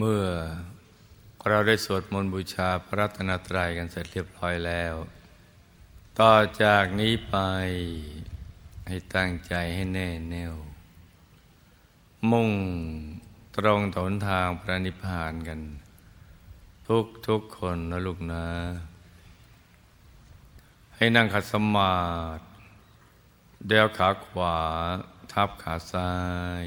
เมื่อเราได้สวดมนต์บูชาพระรัตนตรัยกันเสร็จเรียบร้อยแล้ว ต่อจากนี้ไปให้ตั้งใจให้แน่แน่ว มุ่งตรงถนทางพระนิพพานกัน ทุกทุกคนนะลูกนะ ให้นั่งขัดสมาธิเดียวขาขวา ทับขาซ้าย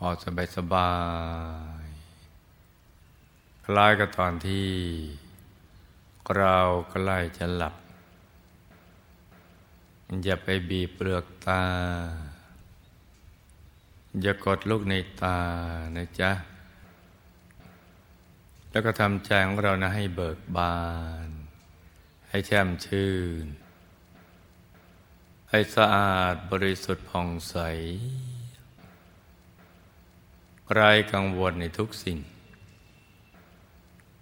พอสบายสบาย คล้ายกับตอนที่เราใกล้จะหลับ อย่าไปบีบเปลือกตา อย่ากดลูกในตานะจ๊ะ แล้วก็ทำใจของเรานะให้เบิกบาน ให้แช่มชื่น ให้สะอาดบริสุทธิ์ผ่องใส ไร้กังวลในทุกสิ่ง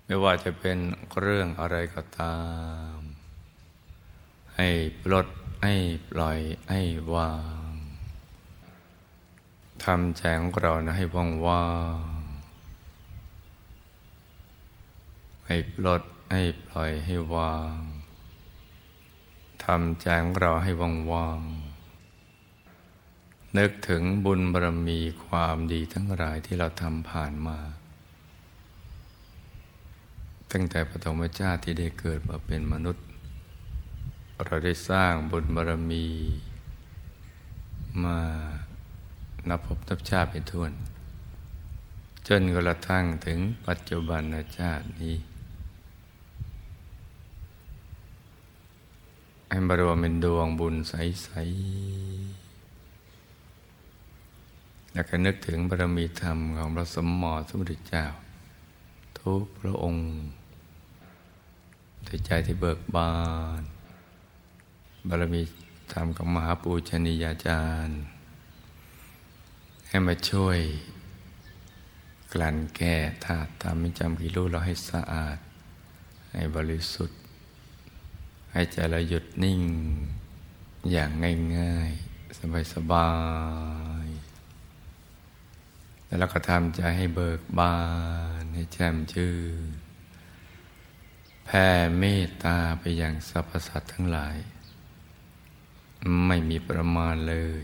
ไม่ว่าจะเป็นเรื่องอะไรก็ตาม ให้ปลดให้ปล่อยให้วางทำใจของเรานะให้ว่างว่างให้ปลดให้ปล่อยให้วางทำใจของเราให้ว่างว่าง นึกถึงบุญบารมีความดีทั้งหลายที่เราทำผ่านมา ตั้งแต่ปฐมชาติที่ได้เกิดมาเป็นมนุษย์ เราได้สร้างบุญบารมี มานับพบนับชาติเป็นทวน จนกระทั่งถึงปัจจุบันชาตินี้ให้บรวมเป็นดวงบุญใสๆ แล้วก็นึกถึงบารมีธรรมของพระสมมอสมุทรเจ้า ทุกพระองค์ด้วยใจที่เบิกบาน บารมีธรรมของมหาปูชนียาจารย์ ให้มาช่วย กลั่นแก้ธาตุทำให้จำกิรูเราให้สะอาด ให้บริสุทธิ์ ให้ใจเราหยุดนิ่งอย่างง่าย ๆ สบายๆ แล้วเราก็ทำใจให้เบิกบาน ให้แจ่มชื่นแผ่เมตตาไปอย่างสรรพสัตว์ทั้งหลาย ไม่มีประมาณเลย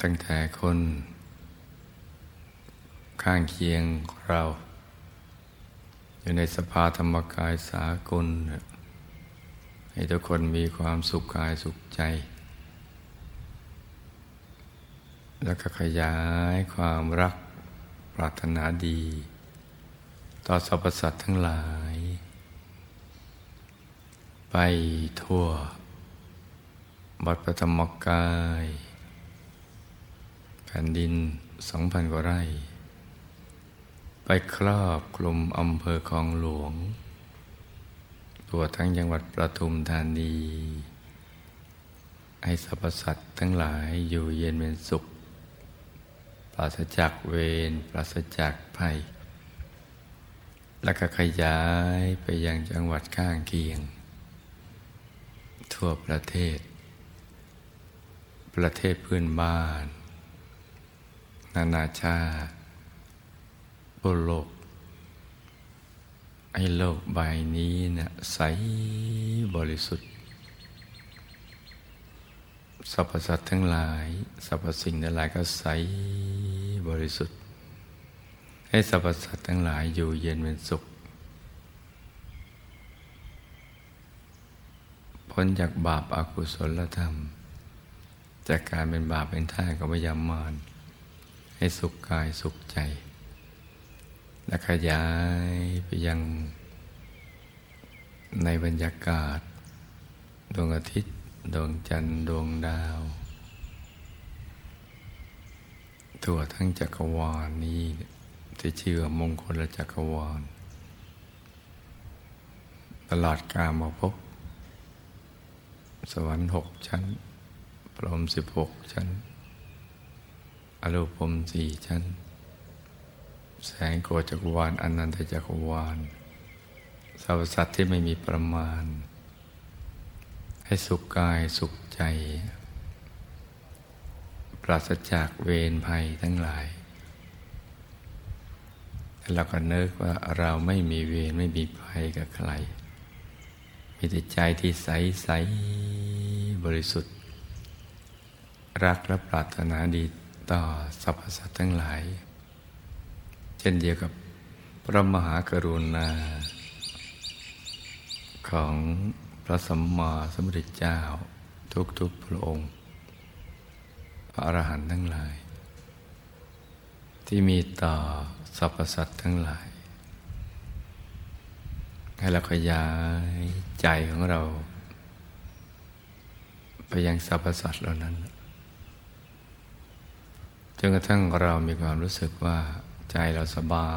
ตั้งแต่คน ข้างเคียงเรา อยู่ในสภาธรรมกายสากล ให้ทุกคนมีความสุขกายสุขใจ แล้วก็ขยายความรักปรารถนาดี ต่อสรรพสัตว์ทั้งหลาย ไปทั่วบัดพระธรรมกาย แผ่นดินสองพันกว่าไร่ ไปครอบคลุมอำเภอคลองหลวง ตัวทั้งจังหวัดประทุมธานีให้สรรพสัตว์ทั้งหลายอยู่เย็นเป็นสุข ปราศจากเวรปราศจากภัย และก็ขยายไปยังจังหวัดข้างเคียง ทั่วประเทศ ประเทศเพื่อนบ้าน นานาชาติบนโลกไอ้โลกใบนี้เนะ่ยใสบริสุทธิ์สรรพสัตว์ทั้งหลาย สรรพสิ่งทั้งหลายก็ใส บริสุทธิ์ ให้สรรพสัตว์ทั้งหลายอยู่เย็นเป็นสุข พ้นจากบาปอากุศลธรรม จากการเป็นบาปเป็นท่ากับพยามารให้สุขกายสุขใจ และขยายไปยังในบรรยากาศ ดวงอาทิตย์ ดวงจันทร์ ดวงดาว ทั่วทั้งจักรวาลนี้ที่เชื่อมงคลและจักรวาล ตลอดกามาพบ สวรรค์หกชั้น พรหมสิบหกชั้น อรูปพรมสี่ชั้น แสงโกจักรวาลอนันตจักรวาลสรรพสัตว์ที่ไม่มีประมาณ ให้สุขกายสุขใจ ราศจากเวรภัยทั้งหลายเราก็นึกว่าเราไม่มีเวรไม่มีภัยกับใคร มีแต่ใจที่ใสใสบริสุทธิ์ รักและปรารถนาดีต่อสรรพสัตว์ทั้งหลาย เช่นเดียวกับพระมหากรุณา ของพระสัมมาสัมพุทธเจ้าทุกๆพระองค์ ระอรหันต์ทั้งหลาย ที่มีต่อสรรพสัตว์ทั้งหลาย ให้เราขยายใจของเรา ไปยังสรรพสัตว์เหล่านั้นจนกระทั่งเรามีความรู้สึกว่าใจเราสบา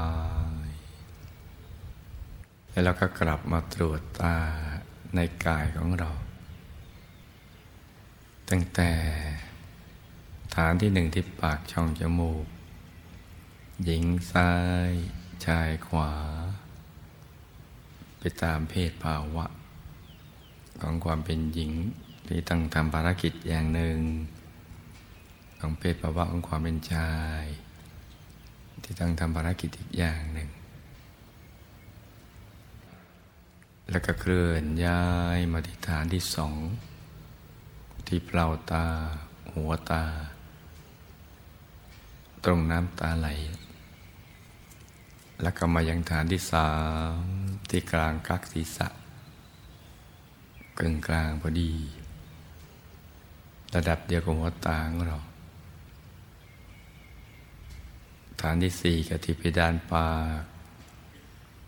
ย แล้วเราก็กลับมาตรวจตาในกายของเรา ตั้งแต่ ฐานที่หนึ่งที่ปากช่องจมูก หญิงซ้าย ชายขวา ไปตามเพศภาวะ ของความเป็นหญิงที่ต้องทำภารกิจอย่างหนึ่ง ของเพศภาวะของความเป็นชาย ที่ต้องทำภารกิจอีกอย่างหนึ่ง แล้วก็เคลื่อนย้ายมาที่ฐานที่สองที่เปล่าตา หัวตา ตรงน้ำตาไหล แล้วก็มายังฐานที่สามที่กลางกักศีรษะกึ่งกลางพอดี ระดับเดียวกับหัวตาของเรา ฐานที่สี่กับที่เพดานปาก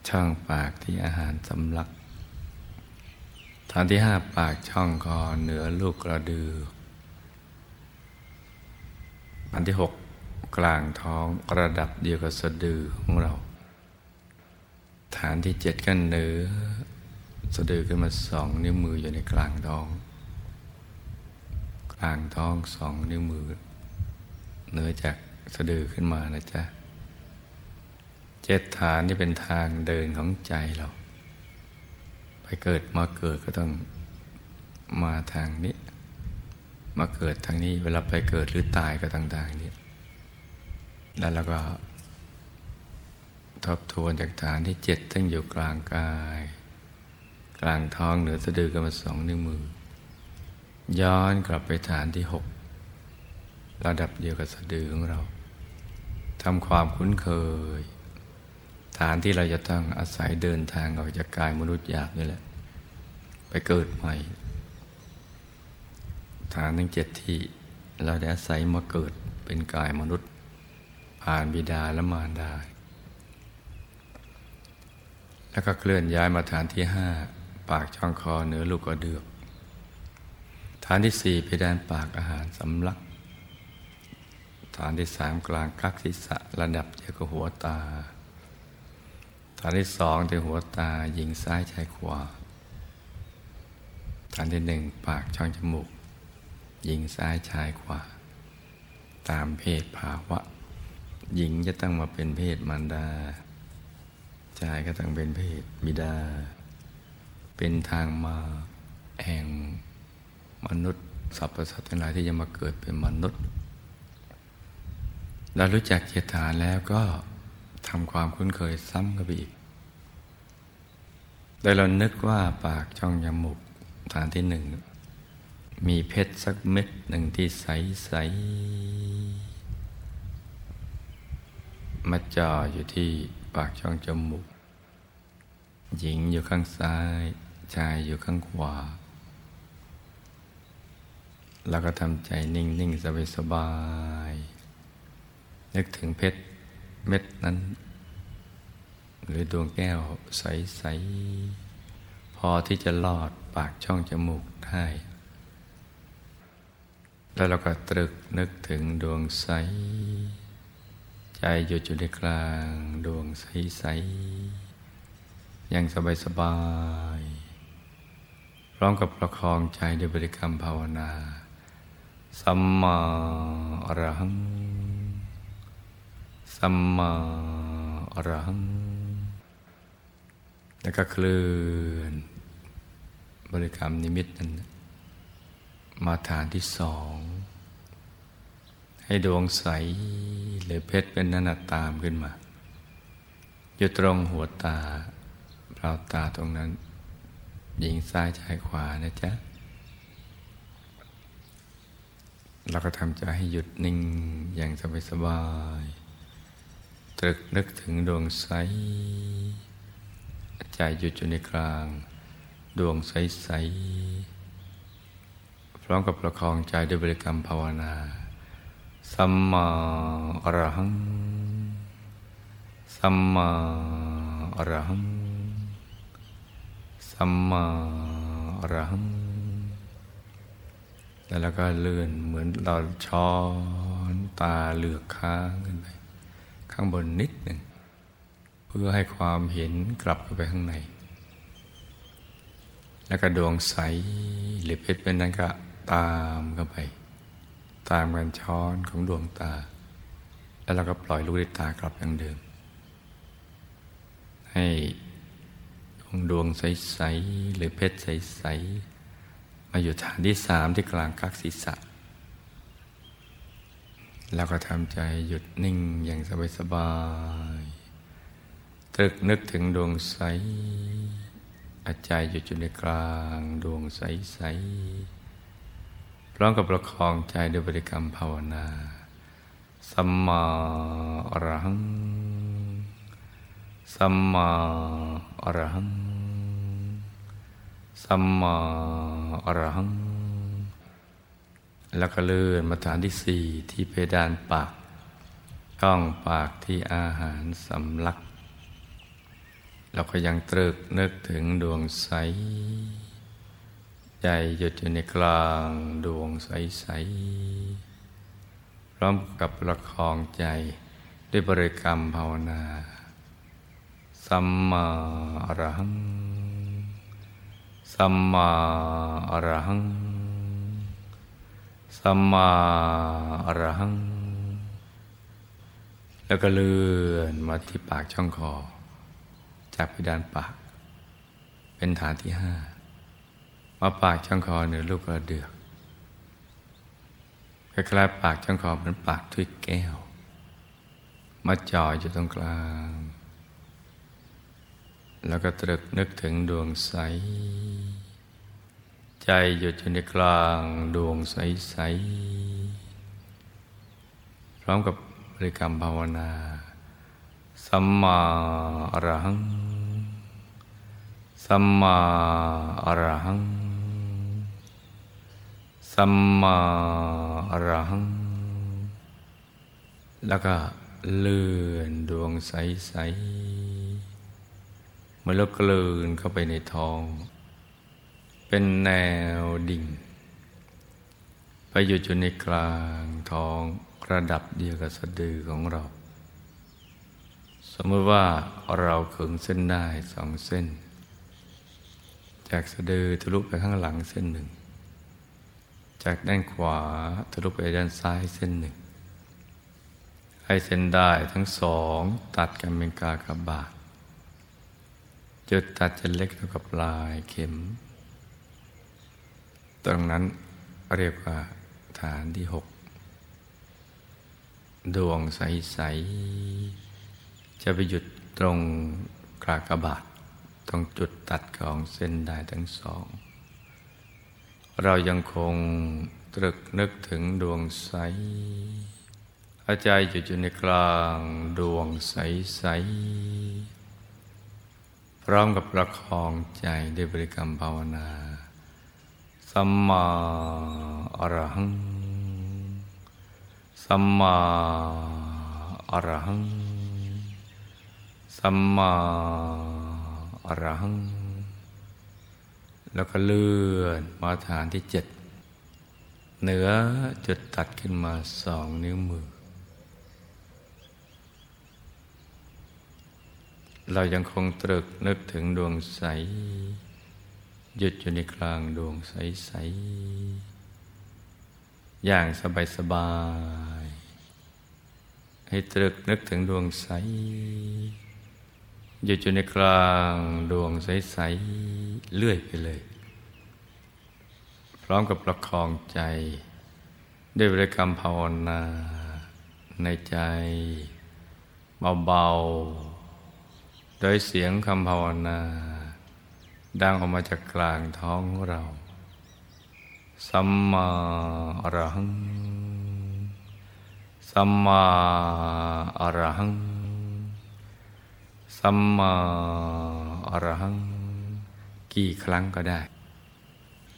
ช่องปากที่อาหารสำลัก ฐานที่ห้าปากช่องคอเหนือลูกกระดือฐานที่หก กลางท้องระดับเดียวกับสะดือของเรา ฐานที่เจ็ดก็เหนือสะดือขึ้นมาสองนิ้วมืออยู่ในกลางท้อง กลางท้องสองนิ้วมือเหนือจากสะดือขึ้นมานะจ๊ะเจ็ดฐานที่เป็นทางเดินของใจเรา ไปเกิดมาเกิดก็ต้องมาทางนี้ มาเกิดทางนี้เวลาไปเกิดหรือตายก็ต่างๆนี้ แล้วเราก็ ทบทวนจากฐานที่เจ็ดทั้งอยู่กลางกาย กลางท้องเหนือสะดือกันมาสองนิ้วมือ ย้อนกลับไปฐานที่หกระดับเดียวกับสะดือของเราทำความคุ้นเคย ฐานที่เราจะต้องอาศัยเดินทางออกจากกายมนุษย์หยาบนี่แหละ ไปเกิดใหม่ ฐานทั้งเจ็ดที่เราได้อาศัยมาเกิดเป็นกายมนุษย์ ผ่านบิดาและมารดา แล้วก็เคลื่อนย้ายมาฐานที่ห้าปากช่องคอเหนือลูกกระเดือก ฐานที่สี่เพดานปากอาหารสำลัก ฐานที่สามกลางกักศีรษะระดับเดียวกับหัวตา ฐานที่สองที่หัวตายิงซ้ายชายขวา ฐานที่หนึ่งปากช่องจมูกยิงซ้ายชายขวา ตามเพศภาวะ หญิงจะต้องมาเป็นเพศมันดา ชายก็ต้องเป็นเพศบิดา เป็นทางมาแห่งมนุษย์สรรพสัตว์ทั้งหลายที่จะมาเกิดเป็นมนุษย์ เรารู้จักเจตฐานแล้วก็ทำความคุ้นเคยซ้ำกับอีกโดยเรานึกว่าปากช่องยมูกฐานที่หนึ่ง มีเพชรสักเม็ดหนึ่งที่ใสใส มาจ่ออยู่ที่ปากช่องจมูก หญิงอยู่ข้างซ้าย ชายอยู่ข้างขวา แล้วก็ทำใจนิ่งนิ่งสบายสบาย นึกถึงเพชรเม็ดนั้น หรือดวงแก้วใสใสพอที่จะลอดปากช่องจมูกได้แล้วเราก็ตรึกนึกถึงดวงใส ใจหยุดอยู่ในกลางดวงใสๆยังสบายๆพร้อมกับประคองใจด้วยบริกรรมภาวนา สัมมาอรหัง สัมมาอรหัง แล้วก็เคลื่อนบริกรรมนิมิตนั้นมาฐานที่สอง ให้ดวงใสหรือเพชรเป็นนันตามขึ้นมา อยู่ตรงหัวตาเปล่าตาตรงนั้น ยิงซ้ายชายขวานะจ๊ะ เราก็ทำใจให้หยุดนิ่งอย่างสบายสบายตรึกนึกถึงดวงใส ใจหยุดอยู่ในกลาง ดวงใสใสพร้อมกับประคองใจด้วยบริกรรมภาวนา สัมมาอรหัง สัมมาอรหัง สัมมาอรหัง แล้วเราก็เลื่อนเหมือนเราช้อนตาเหลือกค้างขึ้นไปข้างบนนิดหนึ่ง เพื่อให้ความเห็นกลับไปข้างใน แล้วก็ดวงใสหรือเพชรเป็นนั้นก็ตามเข้าไป ตามกันช้อนของดวงตา แล้วเราก็ปล่อยลูกตากลับอย่างเดิม ให้ดวงดวงใส ๆ หรือเพชรใส ๆ มาอยู่ฐานที่สามที่กลางกักศีรษะแล้วก็ทำใจหยุดนิ่งอย่างสบายๆตรึกนึกถึงดวงใสอาใจหยุดอยู่ในกลางดวงใส ๆ ร้อมกับประคองใจด้วยบริกรรมภาวนา สัมมาอรหัง สัมมาอรหัง สัมมาอรหัง แล้วก็เลื่อนมาฐานที่สี่ที่เพดานปากช่องปากที่อาหารสำลัก เราก็ยังตรึกนึกถึงดวงใส ใจหยุดอยู่ในกลางดวงใส ๆ พร้อมกับประคองใจด้วยบริกรรมภาวนา สัมมาอรหัง สัมมาอรหัง สัมมาอรหัง แล้วก็เลื่อนมาที่ปากช่องคอ จากพิดานปาก เป็นฐานที่ห้า มาปากช่องคอเหนือลูกกระเดือกคล้ายๆปากช่องคอเหมือนปากถ้วยแก้ว มาจ่ออยู่ตรงกลาง แล้วก็ตรึกนึกถึงดวงใส ใจหยุดอยู่ในกลางดวงใสๆพร้อมกับบริกรรมภาวนา สัมมาอรหัง สัมมาอรหัง สัมมาอรหัง แล้วก็เลื่อนดวงใสๆเมื่อเรากลืนเข้าไปในท้อง เป็นแนวดิ่ง ไปอยู่จุดในกลางท้องระดับเดียวกับสะดือของเรา สมมติว่าเราขึงเส้นได้สองเส้น จากสะดือทะลุไปข้างหลังเส้นหนึ่ง จากด้านขวาทะลุไปด้านซ้ายเส้นหนึ่ง ให้เส้นได้ทั้งสองตัดกันเป็นกากบาท จุดตัดจะเล็กเท่ากับปลายเข็ม ตรงนั้นเรียกว่าฐานที่หกดวงใส ๆ จะไปหยุดตรงกากบาท ตรงจุดตัดของเส้นได้ทั้งสอง เรายังคงตรึกนึกถึงดวงใสอาใจหยุดอยู่ในกลางดวงใสๆพร้อมกับประคองใจด้วยบริกรรมภาวนา สัมมาอรหัง สัมมาอรหัง สัมมา รหัง แล้วก็เลื่อนมาฐานที่เจ็ดเหนือจุดตัดขึ้นมาสองนิ้วมือ เรายังคงตรึกนึกถึงดวงใส หยุดอยู่ในกลางดวงใสใสอย่างสบายสบาย ให้ตรึกนึกถึงดวงใส หยุดอยู่ในกลางดวงใสใสเลื่อยไปเลย พร้อมกับประคองใจ ด้วยบริกรรมภาวนาในใจ เบา ๆ โดยเสียงคำภาวนา ดังออกมาจากกลางท้องเรา สัมมาอรหัง สัมมาอรหัง สัมมาอรหัง กี่ครั้งก็ได้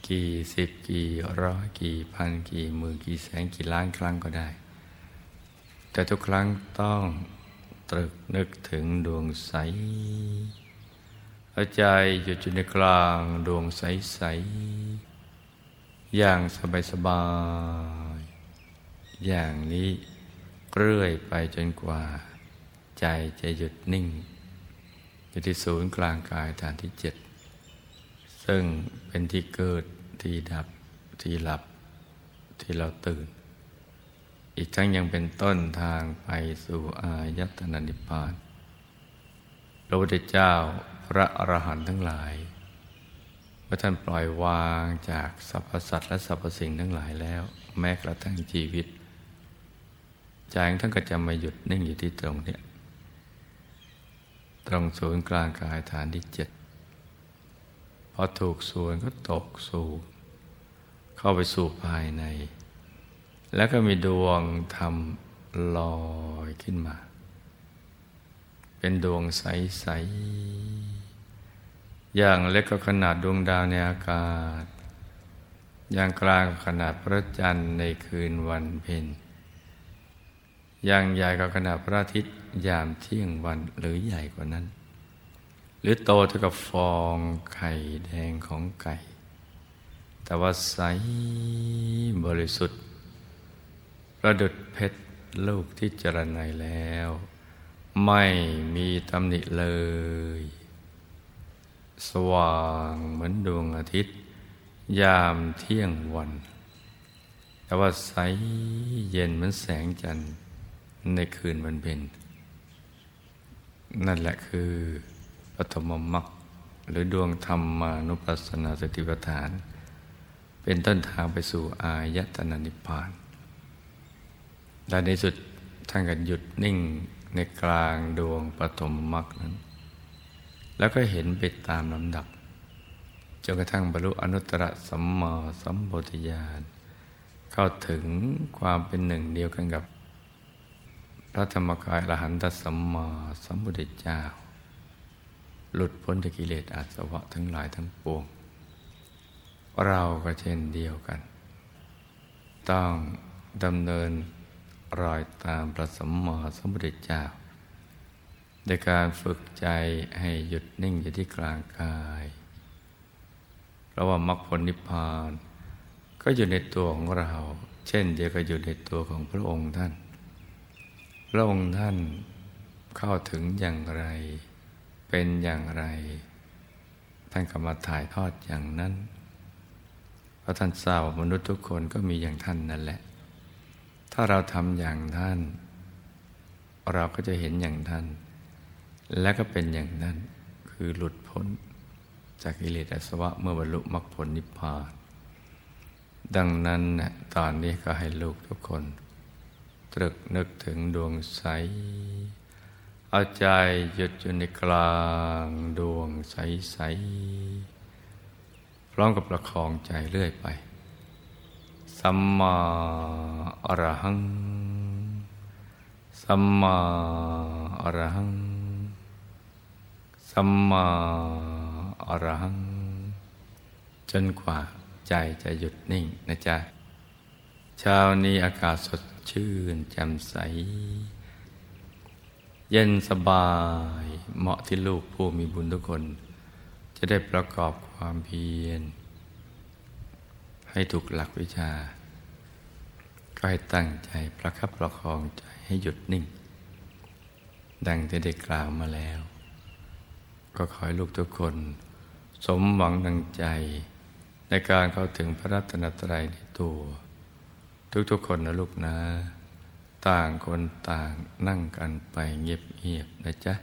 กี่สิบกี่ร้อยกี่พันกี่หมื่นกี่แสนกี่ล้านครั้งก็ได้ แต่ทุกครั้งต้องตรึกนึกถึงดวงใสเอาใจหยุดอยู่ในกลางดวงใสใสอย่างสบายสบายอย่างนี้เรื่อยไปจนกว่า ใจจะหยุดนิ่ง อยู่ที่ศูนย์กลางกายฐานที่เจ็ดซึ่งเป็นที่เกิดที่ดับที่หลับที่เราตื่น อีกทั้งยังเป็นต้นทางไปสู่อายตนะนิพพาน พระพุทธเจ้าพระอรหันต์ทั้งหลายเมื่อท่านปล่อยวางจากสรรพสัตว์และสรรพสิ่งทั้งหลายแล้ว แม้กระทั่งชีวิตใจของท่านก็จะมาหยุดนิ่งอยู่ที่ตรงนี้ ตรงศูนย์กลางกายฐานที่เจ็ดพอถูกส่วนก็ตกสู่เข้าไปสู่ภายใน แล้วก็มีดวงธรรมลอยขึ้นมา เป็นดวงใส ๆ อย่างเล็กก็ขนาดดวงดาวในอากาศ อย่างกลางขนาดพระจันทร์ในคืนวันเพ็ญ อย่างใหญ่ก็ขนาดพระอาทิตย์ยามเที่ยงวันหรือใหญ่กว่านั้น หรือโตเท่ากับฟองไข่แดงของไก่ แต่ว่าใสบริสุทธิ์ ประดุดเพชรลูกที่จรณัยแล้ว ไม่มีตำหนิเลย สว่างเหมือนดวงอาทิตย์ ยามเที่ยงวัน แต่ว่าใสเย็นเหมือนแสงจันทร์ ในคืนวันเพ็ญนั่นแหละคือปฐมมรรคหรือดวงธรรมานุปัสสนาสติปัฏฐาน เป็นต้นทางไปสู่อายตนะนิพพาน และในสุดท่านก็หยุดนิ่งในกลางดวงปฐมมรรคนั้น แล้วก็เห็นไปตามลำดับจนกระทั่งบรรลุอนุตตรสัมมาสัมปวิญาณเข้าถึงความเป็นหนึ่งเดียวกันกับ พระธรรมกายอรหันตสัมมาสัมพุทธเจ้า หลุดพ้นจากกิเลสอาสวะทั้งหลายทั้งปวง เราก็เช่นเดียวกัน ต้องดำเนินรอยตามพระสัมมาสัมพุทธเจ้าในการฝึกใจให้หยุดนิ่งอยู่ที่กลางกาย เพราะว่ามรรคผลนิพพาน ก็อยู่ในตัวของเรา เช่นเดียวกับอยู่ในตัวของพระองค์ท่าน ระองค์ท่านเข้าถึงอย่างไร เป็นอย่างไร ท่านก็มาถ่ายทอดอย่างนั้น เพราะท่านทราบมนุษย์ทุกคนก็มีอย่างท่านนั่นแหละ ถ้าเราทำอย่างท่าน เราก็จะเห็นอย่างท่าน และก็เป็นอย่างนั้นคือหลุดพ้นจากกิเลสอาสวะเมื่อบรรลุมรรคผลนิพพาน ดังนั้นนะตอนนี้ก็ให้ลูกทุกคน ตรึกนึกถึงดวงใส เอาใจหยุดอยู่ในกลางดวงใสใสพร้อมกับประคองใจเรื่อยไป สัมมาอรหัง สัมมาอรหัง สัมมาอรหัง จนกว่าใจจะหยุดนิ่งนะจ๊ะเช้านี้อากาศสด ชื่นแจ่มใส เย็นสบายเหมาะที่ลูกผู้มีบุญทุกคน จะได้ประกอบความเพียร ให้ถูกหลักวิชา ก็ให้ตั้งใจประคับประคองใจให้หยุดนิ่ง ดังที่ได้กล่าวมาแล้ว ก็ขอให้ลูกทุกคน สมหวังดังใจในการเข้าถึงพระรัตนตรัยในตัว ทุกๆคนนะลูกนะ ต่างคนต่างนั่งกันไปเงียบๆนะจ๊ะ